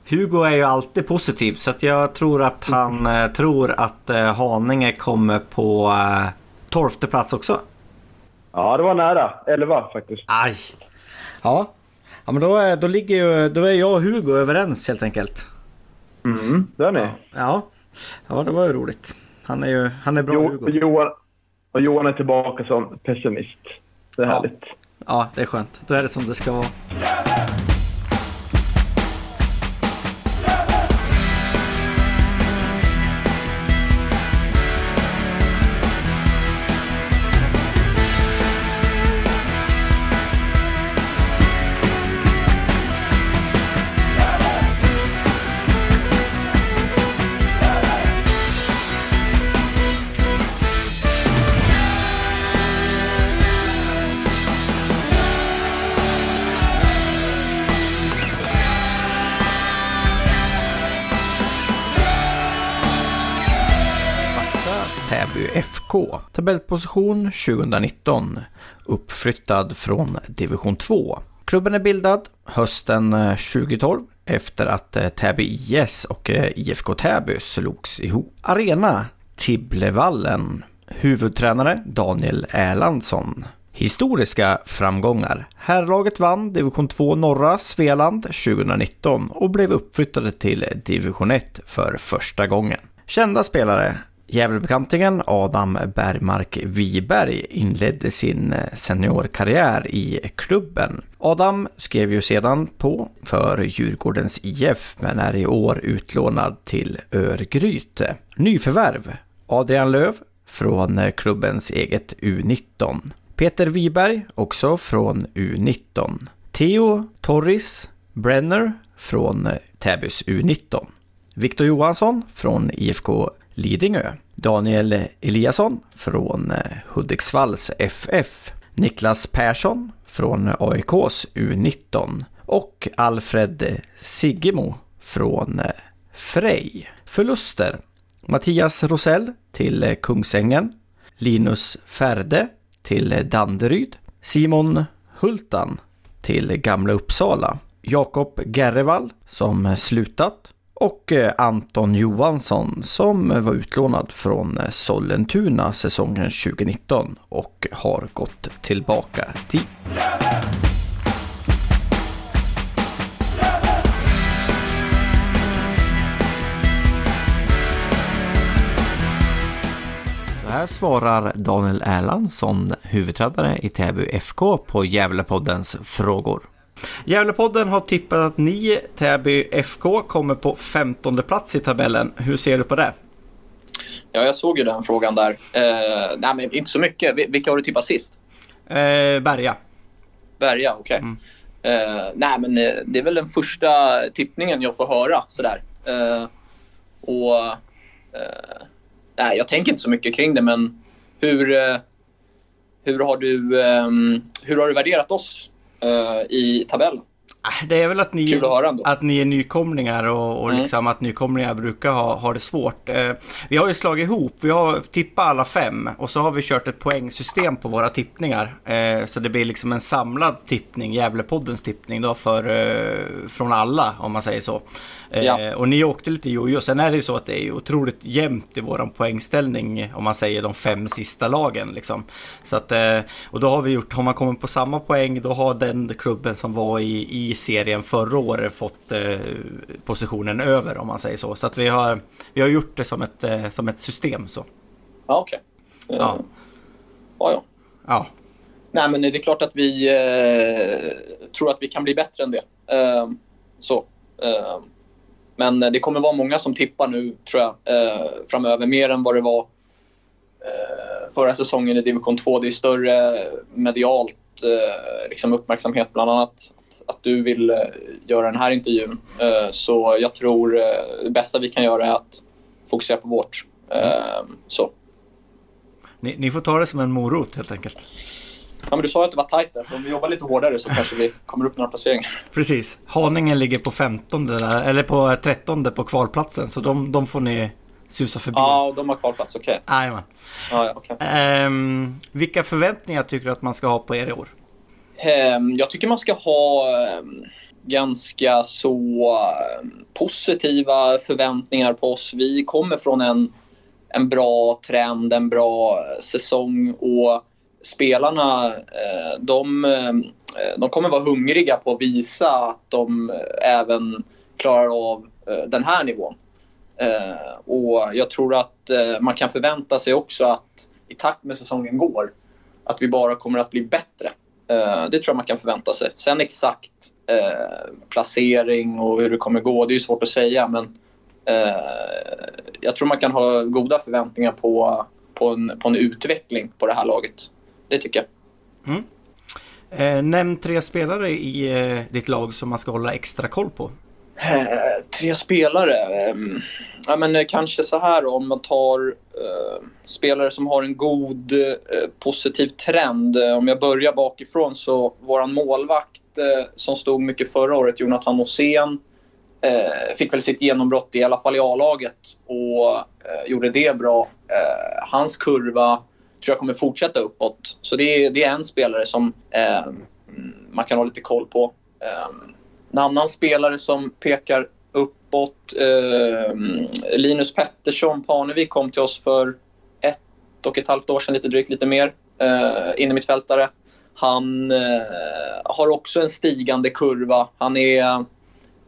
Hugo är ju alltid positiv så att jag tror att han eh, tror att eh, Haninge kommer på eh, tolfte plats också. Ja, det var nära. 11 faktiskt. Aj! Ja, ja men då, är, då, ligger ju, då är jag och Hugo överens helt enkelt. Mm, det är ni. Ja. ja, det var ju roligt. Han är ju han är bra jo, Hugo. Johan, och Johan är tillbaka som pessimist. Det är ja. härligt. Ja, det är skönt. Då är det som det ska vara. Tabellposition 2019. Uppflyttad från division 2. Klubben är bildad hösten eh, 2012 efter att eh, Täby IS och eh, IFK Täby slogs ihop. Arena Tibblevallen. Huvudtränare Daniel Erlandsson. Historiska framgångar. Herrlaget vann division 2 norra Svealand 2019 och blev uppflyttade till division 1 för första gången. Kända spelare Gävlebekantingen Adam Bergmark Wiberg inledde sin eh, seniorkarriär i klubben. Adam skrev ju sedan på för Djurgårdens IF men är i år utlånad till Örgryte. Nyförvärv Adrian Löv från eh, klubbens eget U19. Peter Wiberg också från U19. Theo Torris Brenner från eh, Täbys U19. Viktor Johansson från IFK Lidingö. Daniel Eliasson från eh, Hudiksvalls FF. Niklas Persson från AIKs U19 och Alfred Siggemo från eh, Frej. Förluster. Mattias Rosell till eh, Kungsängen. Linus Färde till Danderyd. Simon Hultan till Gamla Uppsala. Jakob Gerrevall som slutat och eh, Anton Johansson som var utlånad från eh, Sollentuna säsongen 2019 och har gått tillbaka dit. Så här svarar Daniel Erlandsson, huvudtränare i Täby FK på Gävlepoddens frågor. Gävlepodden har tippat att ni, Täby FK, kommer på 15 plats i tabellen. Hur ser du på det? Ja, jag såg ju den frågan där. Eh, nej, men inte så mycket. Vilka har du tippat sist? Eh, Berga. Berga, okej. Okay. Mm. Eh, nej, men eh, det är väl den första tippningen jag får höra sådär. Eh, och eh, nej, jag tänker inte så mycket kring det, men hur, hur, har, du, hur har du värderat oss i tabellen? Äh, det är väl att ni, att, att ni är nykomlingar och, och mm. liksom att nykomlingar brukar ha, ha det svårt. Eh, vi har ju slagit ihop, vi har tippat alla fem och så har vi kört ett poängsystem på våra tippningar. Eh, så det blir liksom en samlad tippning, Gävlepoddens tippning då för, eh, från alla om man säger så. Eh, ja. Och ni åkte lite jojo. Sen är det ju så att det är otroligt jämnt i våran poängställning om man säger de fem sista lagen. Liksom. Så att, eh, och då har vi gjort, har man kommit på samma poäng då har den klubben som var i, i serien förra året fått eh, positionen över om man säger så. Så att vi har, vi har gjort det som ett, eh, som ett system. så. Ja, okej. Okay. Ja. ja, ja. Ja. Nej, men det är klart att vi eh, tror att vi kan bli bättre än det. Eh, så. Eh, men eh, det kommer vara många som tippar nu, tror jag, eh, framöver. Mer än vad det var eh, förra säsongen i division 2. Det är större medialt eh, liksom uppmärksamhet, bland annat att, du vill eh, göra den här intervjun. Eh, så jag tror det bästa vi kan göra är att fokusera på vårt. så. Ni, ni, får ta det som en morot helt enkelt. Ja, men du sa att det var tajt där, så om vi jobbar lite hårdare så kanske vi kommer upp några placeringar. Precis. Haninge ligger på 15 där, eller på 13 på kvalplatsen, så de, de får ni susa förbi. Ja, de har kvalplats, okej. Okay. Jajamän. Ja, ja, okay. ehm, vilka förväntningar tycker du att man ska ha på er i år? Um, jag tycker man ska ha um, ganska så positiva förväntningar på oss. Vi kommer från en, en bra trend, en bra säsong och spelarna eh, de, eh, de kommer vara hungriga på att visa att de eh, även klarar av den här nivån. Och jag tror att man kan förvänta sig också att i takt med säsongen går att vi bara kommer att bli bättre. Det tror jag man kan förvänta sig. Sen exakt placering och hur det kommer gå, det är svårt att säga men jag tror man kan ha goda förväntningar på, på, en, på en utveckling på det här laget. Det tycker jag. Mm. Eh, nämn tre spelare i eh, ditt lag som man ska hålla extra koll på. Eh, tre spelare? Ehm, ja, men, eh, kanske så här då, om man tar eh, spelare som har en god eh, positiv trend. Om jag börjar bakifrån så våran målvakt som stod mycket förra året, Jonathan Åsén, fick väl sitt genombrott i alla fall i A-laget och gjorde det bra. hans kurva tror jag kommer fortsätta uppåt. Så det är, det är en spelare som eh, man kan ha lite koll på. Eh, en annan spelare som pekar uppåt, eh, Linus Pettersson Parnevik kom till oss för ett och ett halvt år sedan, lite drygt, lite mer, eh, innermittfältare. Han eh, har också en stigande kurva. Han är...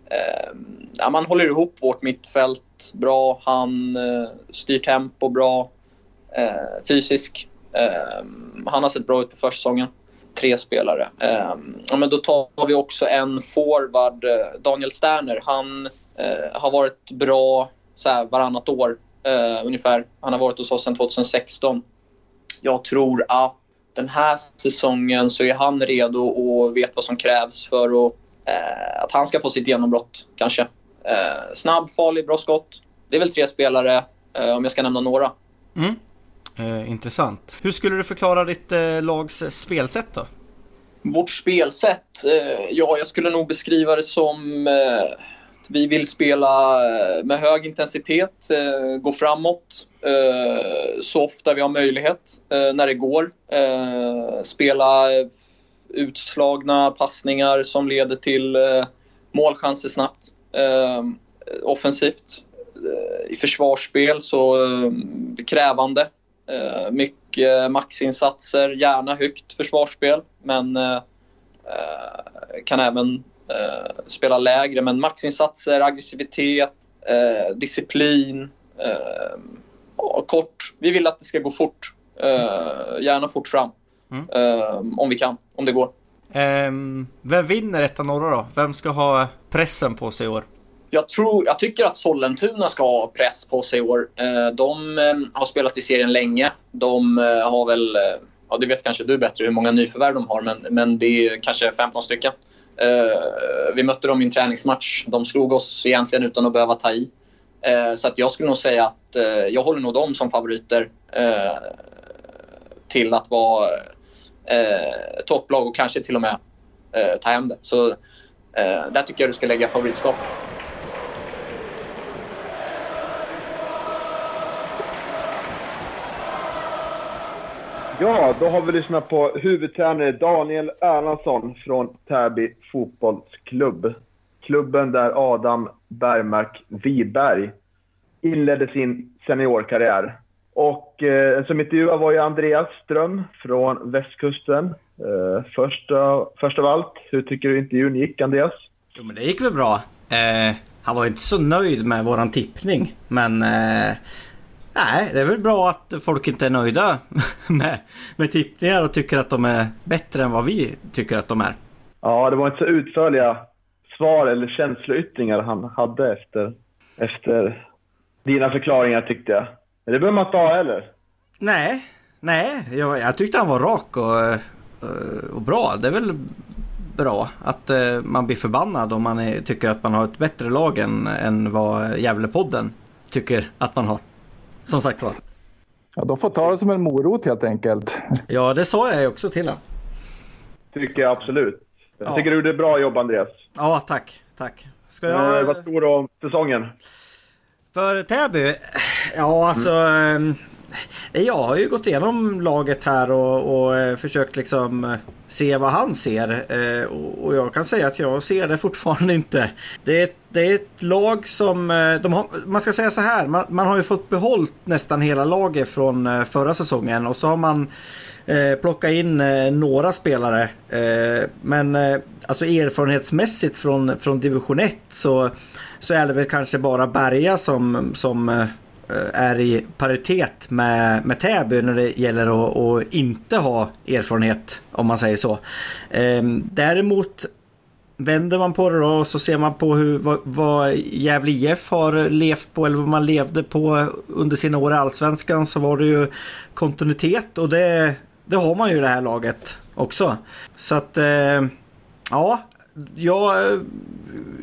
Eh, ja, man håller ihop vårt mittfält bra. Han eh, styr tempo bra eh, fysisk. Eh, han har sett bra ut på försäsongen. Tre spelare. Eh, ja, men då tar vi också en forward, eh, Daniel Sterner. Han eh, har varit bra så här, varannat år eh, ungefär. Han har varit hos oss sedan 2016. Jag tror att den här säsongen så är han redo och vet vad som krävs för att, eh, att han ska få sitt genombrott kanske. Eh, snabb, farlig, bra skott. Det är väl tre spelare eh, om jag ska nämna några. Mm. Eh, intressant. Hur skulle du förklara ditt eh, lags eh, spelsätt då? Vårt spelsätt? Eh, ja, jag skulle nog beskriva det som eh, att vi vill spela eh, med hög intensitet, eh, gå framåt eh, så ofta vi har möjlighet när det går. spela utslagna passningar som leder till målchanser snabbt. offensivt. I försvarsspel så krävande. Mycket maxinsatser, gärna högt försvarsspel. Men kan även spela lägre. Men maxinsatser, aggressivitet, disciplin. Kort. Vi vill att det ska gå fort. Gärna fort fram. Mm. Om vi kan, om det går. Um, vem vinner detta norra då? Vem ska ha pressen på sig i år? Jag, tror, jag tycker att Sollentuna ska ha press på sig i år. Eh, de eh, har spelat i serien länge. De eh, har väl, ja det vet kanske du bättre hur många nyförvärv de har, men, men det är kanske 15 stycken. vi mötte dem i en träningsmatch. De slog oss egentligen utan att behöva ta i. så att jag skulle nog säga att jag håller nog dem som favoriter till att vara topplag och kanske till och med ta hem det. Så där tycker jag du ska lägga favoritskap. Ja, då har vi lyssnat på huvudtränare Daniel Erlandsson från Täby fotbollsklubb. Klubben där Adam Bergmark Wiberg inledde sin seniorkarriär. Och eh, som intervjuad var ju Andreas Ström från västkusten. Eh, första, först av allt, hur tycker du intervjun gick Andreas? Jo men det gick väl bra. Eh, han var inte så nöjd med våran tippning. Men eh, nej, det är väl bra att folk inte är nöjda med, med tippningar och tycker att de är bättre än vad vi tycker att de är. Ja, det var inte så utförliga svar eller känsloyttringar han hade efter, efter dina förklaringar tyckte jag. Men det behöver man inte ha heller. Nej, nej. Jag, jag tyckte han var rak och, eh, och bra. Det är väl bra att eh, man blir förbannad om man är, tycker att man har ett bättre lag än, än vad Gävlepodden tycker att man har. Som sagt var. Ja, de får ta det som en morot helt enkelt. Ja, det sa jag också till honom. Tycker jag absolut. Jag ja. tycker du gjorde bra jobb Andreas. Ja, tack. Tack. Ska jag... Eh, vad tror du om säsongen? För Täby? Ja, alltså... Mm. Jag har ju gått igenom laget här och, och eh, försökt liksom eh, se vad han ser. Och jag kan säga att jag ser det fortfarande inte. Det är, det är ett lag som... Eh, de har, man ska säga så här, man, man har ju fått behållt nästan hela laget från eh, förra säsongen och så har man eh, plockat in eh, några spelare. Eh, men eh, alltså erfarenhetsmässigt från, från division 1 så så är det väl kanske bara Berga som, som eh, är i paritet med, med Täby när det gäller att, att inte ha erfarenhet om man säger så. Ehm, däremot vänder man på det då och så ser man på hur, vad, vad Gävle IF har levt på eller vad man levde på under sina år i Allsvenskan så var det ju kontinuitet och det, det har man ju i det här laget också. Så att eh, ja, jag,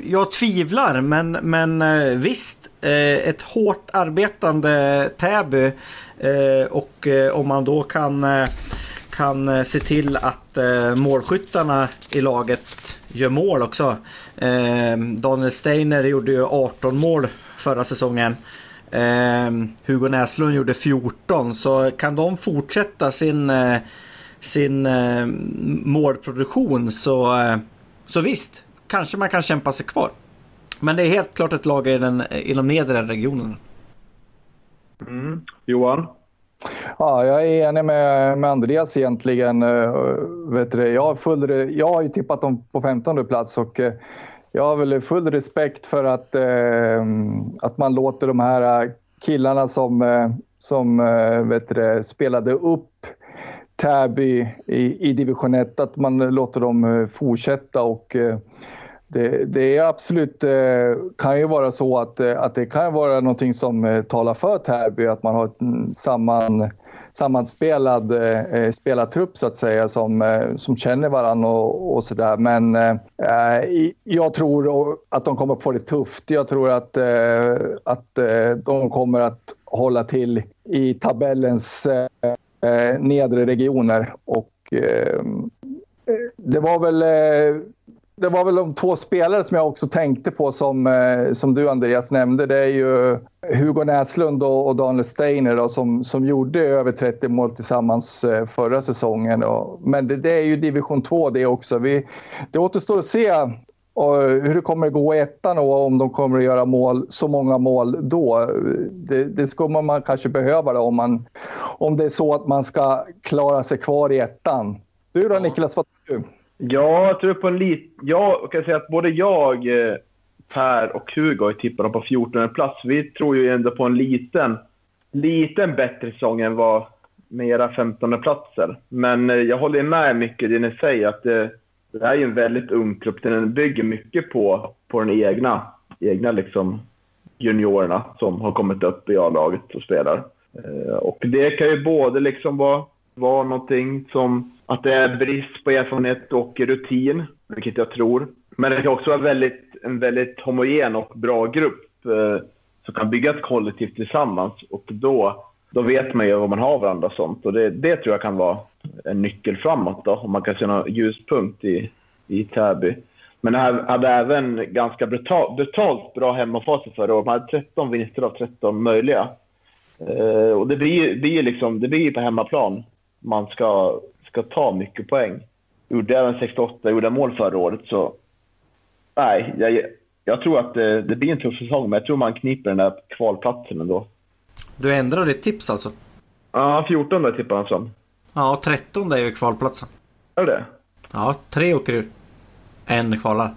jag tvivlar men, men eh, visst, eh, ett hårt arbetande Täby eh, och eh, om man då kan, eh, kan se till att målskyttarna i laget gör mål också. Ehm, Daniel Steiner gjorde ju 18 mål förra säsongen. Ehm, Hugo Näslund gjorde 14 så kan de fortsätta sin, eh, sin eh, målproduktion så eh, så visst, kanske man kan kämpa sig kvar. Men det är helt klart ett lag i, den, inom nedre regionen. Mm. Johan? Ja, jag är enig med, med Andreas egentligen. Uh, vet du, jag, har full, jag har ju tippat dem på 15 plats och uh, jag har väl full respekt för att, uh, att man låter de här killarna som, som vet du, spelade upp Täby i, i division 1, att man låter dem fortsätta och det, det, är absolut, eh, kan ju vara så att, eh, att det kan vara någonting som eh, talar för Täby, att man har en mm, samman, sammanspelad eh, spelartrupp så att säga som, som känner varandra och, och sådär. Men eh, jag tror att de kommer få det tufft. Jag tror att, eh, att de kommer att hålla till i tabellens eh, nedre regioner. Och, eh, det var väl eh, det var väl de två spelare som jag också tänkte på som, eh, som du Andreas nämnde. Det är ju Hugo Näslund och, Daniel Steiner då, som, som gjorde över 30 mål tillsammans eh, förra säsongen. men det, det, är ju division 2 det också. Vi, det återstår att se hur det kommer att gå i ettan och om de kommer att göra mål, så många mål då. Det, det skulle man kanske behöva då, om, man, om det är så att man ska klara sig kvar i ettan. Du då Niklas, vad tror du? Ja, jag tror på en lit... Jag kan säga att både jag, eh, Per och Hugo har tippat dem på 14 plats. Vi tror ju ändå på en liten, liten bättre säsong än vad med era 15 platser. Men eh, jag håller med mycket det ni säger att det, det här är en väldigt ung klubb. Den bygger mycket på, på den egna, egna liksom juniorerna som har kommit upp i A-laget och spelar. Och det kan ju både liksom vara, vara någonting som att det är brist på erfarenhet och rutin, vilket jag tror. Men det kan också vara väldigt, en väldigt homogen och bra grupp eh, som kan bygga ett kollektiv tillsammans. Och då, då vet man ju vad man har varandra och sånt. Och det, det tror jag kan vara en nyckel framåt då, om man kan se någon ljuspunkt i, i Täby. Men de hade även ganska brutalt, brutalt bra hemmafas förra året. Man hade 13 vinster av 13 möjliga. Eh, och det blir, ju liksom, det blir på hemmaplan man ska, ska ta mycket poäng. Gjorde även 68, gjorde mål förra året så... Nej, jag, jag tror att det, det, blir en tuff säsong, men jag tror man kniper den där kvalplatsen ändå. Du ändrar ditt tips alltså? Ja, 14 där tippar han som. Ja, 13 är ju kvalplatsen. Är det Ja, tre åker ur. En kvalar.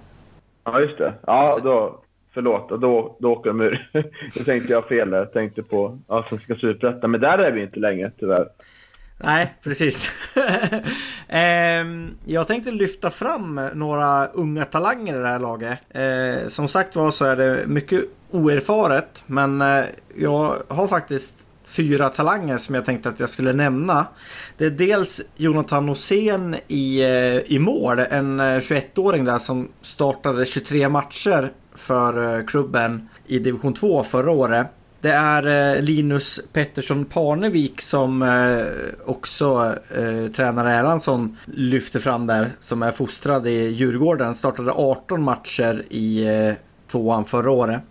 Ja, just det. Ja, då... Förlåt, då, då åker de ur. Då tänkte jag fel där. Jag tänkte på Allsvenska Superettan. Men där är vi inte längre tyvärr. Nej, precis. Ehm, jag tänkte lyfta fram några unga talanger i det här laget. Ehm, som sagt var så är det mycket oerfaret. Men eh, jag har faktiskt fyra talanger som jag tänkte att jag skulle nämna. Det är dels Jonathan Osén i, eh, i mål. En eh, 21-åring där som startade 23 matcher för eh, klubben i division 2 förra året. Det är eh, Linus Pettersson Parnevik som eh, också eh, tränare Erlandsson lyfter fram där. Som är fostrad i Djurgården. Startade 18 matcher i tvåan förra året.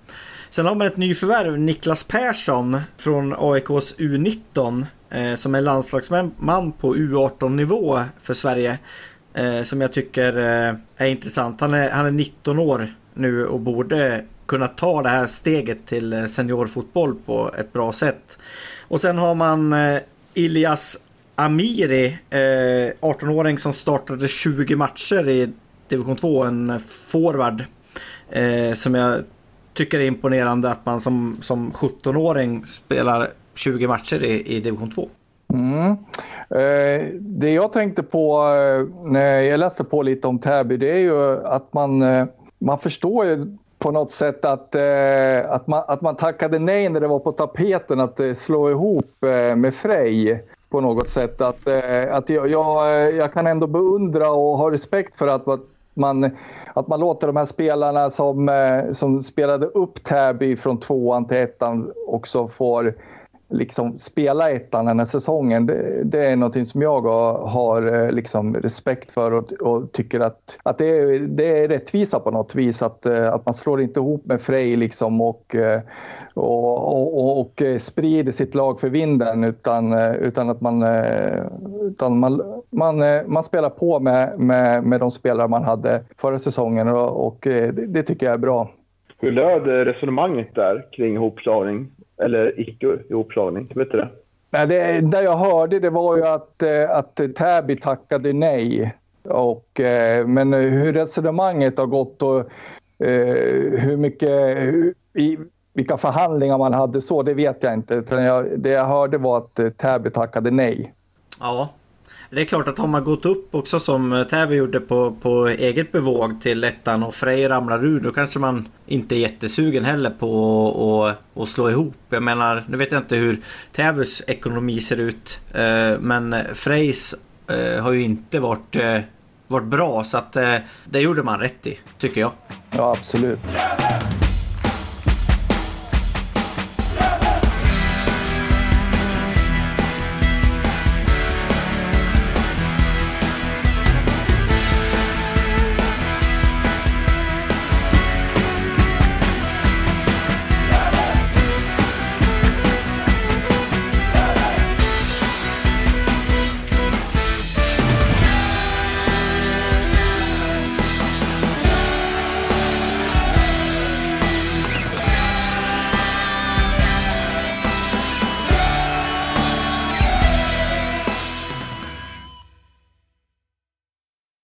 Sen har man ett nyförvärv, Niklas Persson från AIKs U19. som är landslagsman på U18 nivå för Sverige. som jag tycker är intressant. Han är, han är 19 år nu och borde kunna ta det här steget till eh, seniorfotboll på ett bra sätt. Och sen har man eh, Ilias Amiri, eh, 18-åring som startade 20 matcher i division 2, en forward. Eh, som jag tycker är imponerande att man som, som 17-åring spelar 20 matcher i, i division 2. Mm. Eh, det jag tänkte på när jag läste på lite om Täby, det är ju att man, man förstår ju på något sätt att, eh, att, man, att man tackade nej när det var på tapeten att eh, slå ihop eh, med Frej på något sätt. Att, eh, att jag, jag, eh, jag, kan ändå beundra och ha respekt för att man, att man låter de här spelarna som, eh, som spelade upp Täby från tvåan till ettan också får liksom spela ettan den här säsongen. Det, det är någonting som jag har eh, liksom respekt för och, och tycker att, att det, är, det är rättvisa på något vis. Att, eh, att man slår inte ihop med Frej liksom eh, och, och, och, och, sprider sitt lag för vinden utan, utan att man, utan man, man, man spelar på med, med, med de spelare man hade förra säsongen och, och det, det tycker jag är bra. Hur löd resonemanget där kring hopslagning? Eller icke ihopslagning, vet du det? Nej, det, det jag hörde det var ju att, eh, att Täby tackade nej. Och, eh, men hur resonemanget har gått och eh, hur mycket, i, vilka förhandlingar man hade så, det vet jag inte. Jag, det jag hörde var att Täby tackade nej. Ja, det är klart att har man gått upp också som eh, Täby gjorde på, på eget bevåg till ettan och Frej ramlar ur då kanske man inte är jättesugen heller på att, att slå ihop. Jag menar, nu vet jag inte hur Täbys ekonomi ser ut. Eh, men Frejs eh, har ju inte varit, eh, varit bra så att eh, det gjorde man rätt i, tycker jag. Ja, absolut.